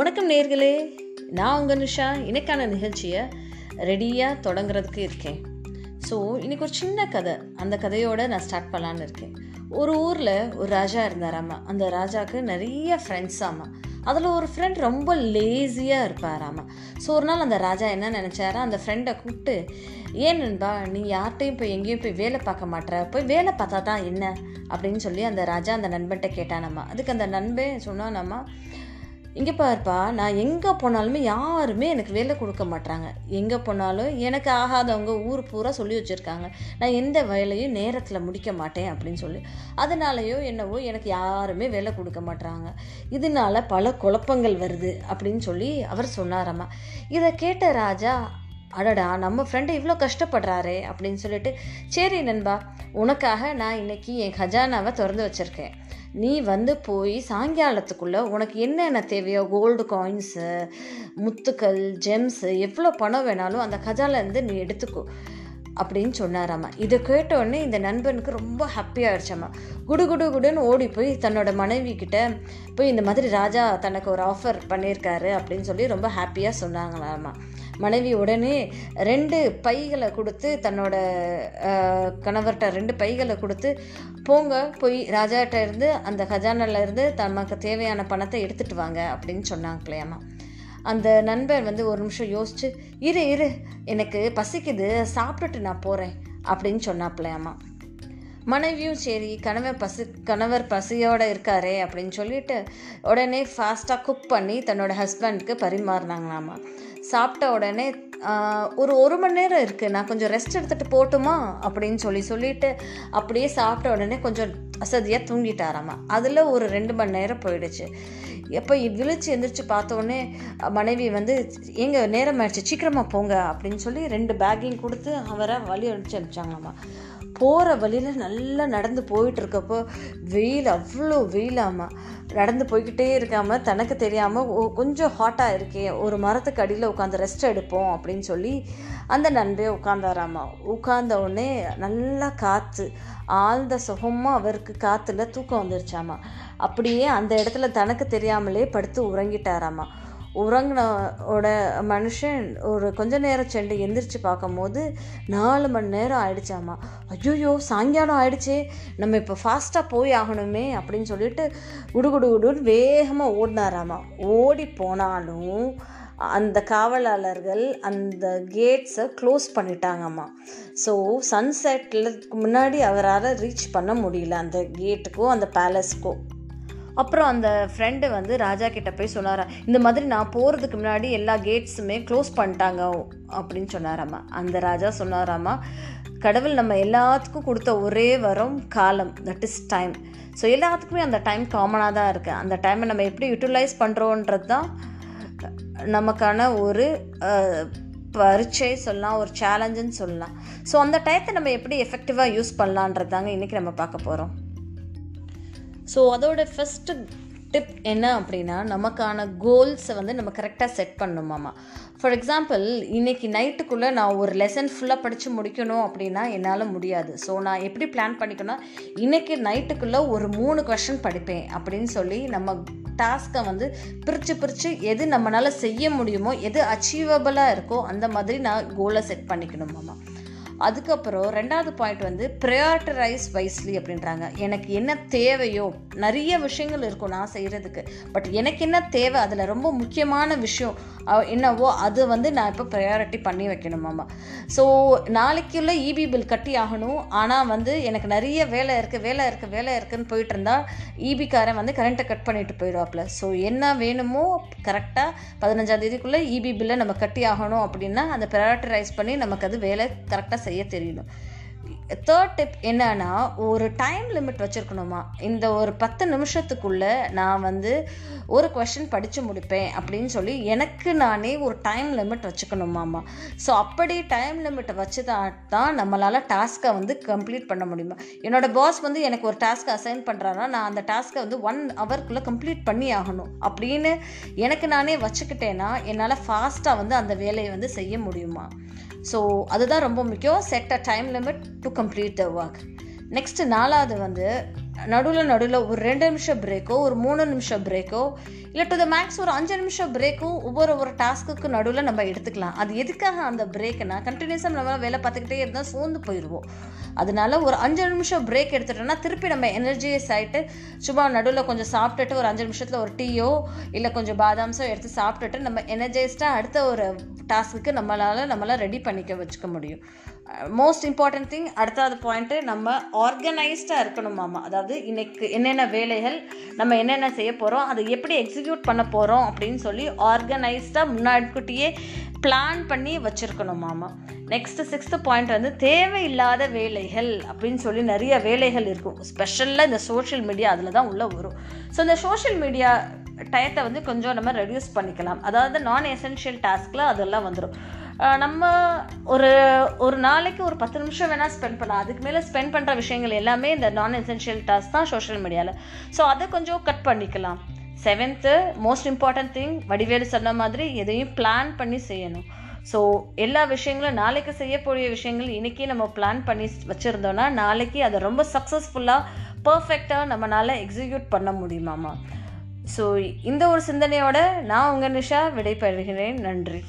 வணக்கம் நேர்களே. நான் உங்கள் நிஷா. இன்னைக்கான நிகழ்ச்சியை ரெடியாக தொடங்குறதுக்கு இருக்கேன். ஸோ இன்னைக்கு ஒரு சின்ன கதை. அந்த கதையோடு நான் ஸ்டார்ட் பண்ணலான்னு இருக்கேன். ஒரு ஊரில் ஒரு ராஜா இருந்தாராமா? அந்த ராஜாவுக்கு நிறைய ஃப்ரெண்ட்ஸ் ஆமா. அதில் ஒரு ஃப்ரெண்ட் ரொம்ப லேசியாக இருப்பாராமா. ஸோ ஒரு நாள் அந்த ராஜா என்ன நினச்சாரா? அந்த ஃப்ரெண்டை கூப்பிட்டு ஏன் நண்பா நீ யார்கிட்டையும் போய் எங்கேயும் போய் வேலை பார்க்க மாட்டேற போய் வேலை பார்த்தா தான் என்ன? அப்படின்னு சொல்லி அந்த ராஜா அந்த நண்பன்கிட்ட கேட்டானாமா. அதுக்கு அந்த நண்பன் சொன்னானாமா இங்கே பாருப்பா நான் எங்கே போனாலுமே யாருமே எனக்கு வேலை கொடுக்க மாட்டாங்க எங்கே போனாலும் எனக்கு ஆகாதவங்க ஊர் பூரா சொல்லி வச்சுருக்காங்க. நான் எந்த வேலையும் நேரத்தில் முடிக்க மாட்டேன் அப்படின்னு சொல்லி. அதனாலேயோ என்னவோ எனக்கு யாருமே வேலை கொடுக்க மாட்டாங்க இதனால பல குழப்பங்கள் வருது அப்படின்னு சொல்லி அவர் சொன்னாரம்மா இதை கேட்ட ராஜா அடடா நம்ம ஃப்ரெண்டு இவ்வளோ கஷ்டப்படுறாரே அப்படின்னு சொல்லிட்டு சரி நண்பா உனக்காக நான் இன்னைக்கு என் கஜானாவை திறந்து வச்சுருக்கேன். நீ வந்து போய் சாயங்காலத்துக்குள்ளே உனக்கு என்னென்ன தேவையோ கோல்டு காயின்ஸு முத்துக்கள் ஜெம்ஸு எவ்வளோ பணம் வேணாலும் அந்த கஜாலேருந்து நீ எடுத்துக்கோ அப்படின்னு சொன்னாராம்மா இதை கேட்டோடனே இந்த நண்பனுக்கு ரொம்ப ஹாப்பியாகிடுச்சாம்மா குடு குடு குடுன்னு ஓடி போய் தன்னோட மனைவி கிட்ட போய் இந்த மாதிரி ராஜா தனக்கு ஒரு ஆஃபர் பண்ணியிருக்காரு அப்படின்னு சொல்லி ரொம்ப ஹாப்பியாக சொன்னாங்களாம்மா மனைவி உடனே ரெண்டு பைகளை கொடுத்து தன்னோட கணவர்கிட்ட ரெண்டு பைகளை கொடுத்து போங்க போய் ராஜாட்ட இருந்து அந்த கஜானால இருந்து தமக்கு தேவையான பணத்தை எடுத்துட்டு வாங்க அப்படின்னு சொன்னாங்களையாம்மா அந்த நண்பர் வந்து ஒரு நிமிஷம் யோசிச்சு இரு இரு எனக்கு பசிக்குது சாப்பிட்டுட்டு நான் போகிறேன் அப்படின்னு சொன்னாப்பிள்ளையம்மா மனைவியும் சரி கணவர் பசி கணவர் பசியோடு இருக்காரே அப்படின்னு சொல்லிட்டு உடனே ஃபாஸ்ட்டாக குக் பண்ணி தன்னோட ஹஸ்பண்ட்க்கு பரிமாறினாங்களாமா. சாப்பிட்ட உடனே ஒரு ஒரு மணி நேரம் இருக்குது நான் கொஞ்சம் ரெஸ்ட் எடுத்துகிட்டு போட்டுமா? அப்படின்னு சொல்லி சொல்லிட்டு அப்படியே சாப்பிட்ட உடனே கொஞ்சம் அசதியாக தூங்கிட்டாராமா. அதில் ஒரு ரெண்டு மணி நேரம் போயிடுச்சு. எப்போ விழிச்சு எந்திரிச்சு பார்த்தோன்னே மனைவி வந்து எங்கள் நேரம் ஆயிடுச்சு. சீக்கிரமாக போங்க. அப்படின்னு சொல்லி ரெண்டு பேக்கையும் கொடுத்து அவரை வழி அனுப்பிச்சு அனுப்பிச்சாங்களாம்மா போகிற வழியில் நல்லா நடந்து போயிட்டு இருக்கப்போ வெயில் அவ்வளோ வெயிலாமா நடந்து போய்கிட்டே இருக்காமல் தனக்கு தெரியாமல் கொஞ்சம் ஹாட்டாக இருக்கே ஒரு மரத்துக்கு அடியில் உட்காந்து ரெஸ்ட் எடுப்போம் அப்படின்னு சொல்லி அந்த நண்பே உட்காந்தாராமா உட்கார்ந்த உடனே நல்லா காற்று ஆழ்ந்த சுகமாக அவருக்கு காற்றுல தூக்கம் வந்துருச்சாமா. அப்படியே அந்த இடத்துல தனக்கு தெரியாமலே படுத்து உறங்கிட்டாராமா. உறங்கினோட மனுஷன் ஒரு கொஞ்ச நேரம் சென்று எந்திரிச்சு பார்க்கும்போது நாலு மணி நேரம் ஆயிடுச்சாமா. ஐயோயோ சாயங்காலம் ஆயிடுச்சே. நம்ம இப்போ ஃபாஸ்ட்டாக போய் ஆகணுமே அப்படின்னு சொல்லிட்டு குடுகுடு குடுன்னு வேகமாக ஓடினாராமா. ஓடி போனாலும் அந்த காவலாளர்கள் அந்த கேட்ஸை க்ளோஸ் பண்ணிட்டாங்கம்மா. ஸோ சன்செட்டில் முன்னாடி அவரால் ரீச் பண்ண முடியல அந்த கேட்டுக்கோ அந்த பேலஸ்க்கோ அப்புறம் அந்த ஃப்ரெண்டு வந்து ராஜா கிட்ட போய் சொன்னாரா இந்த மாதிரி நான் போகிறதுக்கு முன்னாடி எல்லா கேட்ஸுமே க்ளோஸ் பண்ணிட்டாங்க அப்படின்னு சொன்னாராம்மா அந்த ராஜா சொன்னாராம்மா கடவுள் நம்ம எல்லாத்துக்கும் கொடுத்த ஒரே வரம் காலம் தட் இஸ் டைம் ஸோ எல்லாத்துக்குமே அந்த டைம் காமனாக தான் இருக்குது அந்த டைமை நம்ம எப்படி யூட்டிலைஸ் பண்ணுறோன்றது தான் நமக்கான ஒரு பரீட்சை சொல்லலாம் ஒரு சேலஞ்சுன்னு சொல்லலாம். ஸோ அந்த டயத்தை நம்ம எப்படி எஃபெக்டிவாக யூஸ் பண்ணலான்றது தாங்க இன்றைக்கி நம்ம பார்க்க போகிறோம் ஸோ அதோட ஃபஸ்ட்டு டிப் என்ன அப்படின்னா நமக்கான கோல்ஸை வந்து நம்ம கரெக்டாக செட் பண்ணணுமாமா ஃபார் எக்ஸாம்பிள் இன்றைக்கி நைட்டுக்குள்ளே நான் ஒரு லெசன் ஃபுல்லாக படித்து முடிக்கணும் அப்படின்னா என்னால் முடியாது. ஸோ நான் எப்படி பிளான் பண்ணிக்கணும் இன்றைக்கி நைட்டுக்குள்ளே ஒரு மூணு கொஷின் படிப்பேன் அப்படின்னு சொல்லி நம்ம டாஸ்க்கை வந்து பிரித்து பிரித்து எது நம்மளால் செய்ய முடியுமோ எது அச்சீவபிளாக இருக்கோ அந்த மாதிரி நான் கோலை செட் பண்ணிக்கணுமாம்மா அதுக்கப்புறம் ரெண்டாவது பாயிண்ட் வந்து ப்ரையாரிட்டரைஸ் வைஸ்லி அப்படின்றாங்க. எனக்கு என்ன தேவையோ நிறைய விஷயங்கள் இருக்கும் நான் செய்கிறதுக்கு பட் எனக்கு என்ன தேவை அதில் ரொம்ப முக்கியமான விஷயம் என்னவோ அது வந்து நான் இப்போ ப்ரையாரிட்டி பண்ணி வைக்கணுமாம்மா ஸோ நாளைக்குள்ள இபி பில் கட்டி ஆகணும். ஆனால் வந்து எனக்கு நிறைய வேலை இருக்குது வேலை இருக்குது வேலை இருக்குதுன்னு போயிட்டு இருந்தால் இபிக்காரன் வந்து கரண்ட்டை கட் பண்ணிட்டு போயிடுவாப்ல ஸோ என்ன வேணுமோ கரெக்டாக பதினஞ்சாம் தேதிக்குள்ளே இபி பில்லை நம்ம கட்டி ஆகணும் அப்படின்னா அந்த ப்ரையாரிட்டரைஸ் பண்ணி நமக்கு அது வேலை கரெக்டாக செய்ய தெரியணும். தேர்ட் டிப் என்னன்னா ஒரு டைம் லிமிட் வச்சுருக்கணுமா? இந்த ஒரு பத்து நிமிஷத்துக்குள்ளே நான் வந்து ஒரு கொஷின் படித்து முடிப்பேன் அப்படின்னு சொல்லி எனக்கு நானே ஒரு டைம் லிமிட் வச்சுக்கணுமாம்மா. ஸோ அப்படி டைம் லிமிட்டை வச்சு தான் தான் நம்மளால் டாஸ்க்கை வந்து கம்ப்ளீட் பண்ண முடியுமா? என்னோடய பாஸ் வந்து எனக்கு ஒரு டாஸ்க்கை அசைன் பண்ணுறாருன்னா நான் அந்த டாஸ்க்கை வந்து ஒன் ஹவர்க்குள்ளே கம்ப்ளீட் பண்ணி ஆகணும் அப்படின்னு எனக்கு நானே வச்சுக்கிட்டேன்னா என்னால் ஃபாஸ்ட்டாக வந்து அந்த வேலையை வந்து செய்ய முடியுமா? ஸோ அதுதான் ரொம்ப முக்கியம். Set a time limit to complete the work next நாலாவது வந்து நடுவில் நடுவில் ஒரு ரெண்டு நிமிஷம் பிரேக்கோ ஒரு மூணு நிமிஷம் பிரேக்கோ இல்லை டு த மேக்ஸ் ஒரு அஞ்சு நிமிஷம் பிரேக்கும் ஒவ்வொரு ஒரு டாஸ்க்குக்கு நடுவில் நம்ம எடுத்துக்கலாம். அது எதுக்காக அந்த பிரேக்குனா கண்டினியூஸாக நம்ம வேலை பார்த்துக்கிட்டே இருந்தால் சோர்ந்து போயிடுவோம். அதனால ஒரு அஞ்சு நிமிஷம் பிரேக் எடுத்துட்டோம்னா திருப்பி நம்ம எனர்ஜியஸ் ஆகிட்டு சும்மா நடுவில் கொஞ்சம் சாப்பிட்டுட்டு ஒரு அஞ்சு நிமிஷத்தில் ஒரு டீயோ இல்லை கொஞ்சம் பாதாம்ஸோ எடுத்து சாப்பிட்டுட்டு நம்ம எனர்ஜைஸ்டாக அடுத்த ஒரு டாஸ்க்குக்கு நம்மளால் நம்மளால் ரெடி பண்ணிக்க வச்சுக்க முடியும். மோஸ்ட் இம்பார்ட்டன்ட் திங் அடுத்தாவது பாயிண்ட்டு நம்ம ஆர்கனைஸ்டாக இருக்கணும் மாமா. அதாவது இன்னைக்கு என்னென்ன வேலைகள் நம்ம என்னென்ன செய்ய போகிறோம் அதை எப்படி எக்ஸிக்யூட் பண்ண போகிறோம் அப்படின்னு சொல்லி ஆர்கனைஸ்டாக முன்னாடிக்குட்டியே பிளான் பண்ணி வச்சுருக்கணும் மாமா. நெக்ஸ்ட்டு சிக்ஸ்த்து பாயிண்ட் வந்து தேவையில்லாத வேலைகள் அப்படின்னு சொல்லி நிறைய வேலைகள் இருக்கும். ஸ்பெஷலாக இந்த சோஷியல் மீடியா அதில் தான் உள்ளே வரும். ஸோ இந்த சோஷியல் மீடியா டயத்தை வந்து கொஞ்சம் நம்ம ரெடியூஸ் பண்ணிக்கலாம். அதாவது நான் எசென்ஷியல் டாஸ்கில் அதெல்லாம் வந்துடும் நம்ம ஒரு ஒரு நாளைக்கு ஒரு பத்து நிமிஷம் வேணால் ஸ்பெண்ட் பண்ணலாம். அதுக்கு மேலே ஸ்பெண்ட் பண்ணுற விஷயங்கள் எல்லாமே இந்த நான் எசென்ஷியல் டாஸ்க் தான் சோஷியல் மீடியாவில் ஸோ அதை கொஞ்சம் கட் பண்ணிக்கலாம். Seventh most important thing Vadivelu சொன்ன மாதிரி எதையும் பிளான் பண்ணி செய்யணும். ஸோ எல்லா விஷயங்களும் நாளைக்கு செய்யக்கூடிய விஷயங்கள் இன்றைக்கி நம்ம பிளான் பண்ணி வச்சுருந்தோன்னா நாளைக்கு அதை ரொம்ப சக்ஸஸ்ஃபுல்லாக பர்ஃபெக்டாக நம்மளால் எக்ஸிக்யூட் பண்ண முடியுமாமா? ஸோ இந்த ஒரு சிந்தனையோட நான் உங்கள் நிஷா விடைபெறுகிறேன். நன்றி.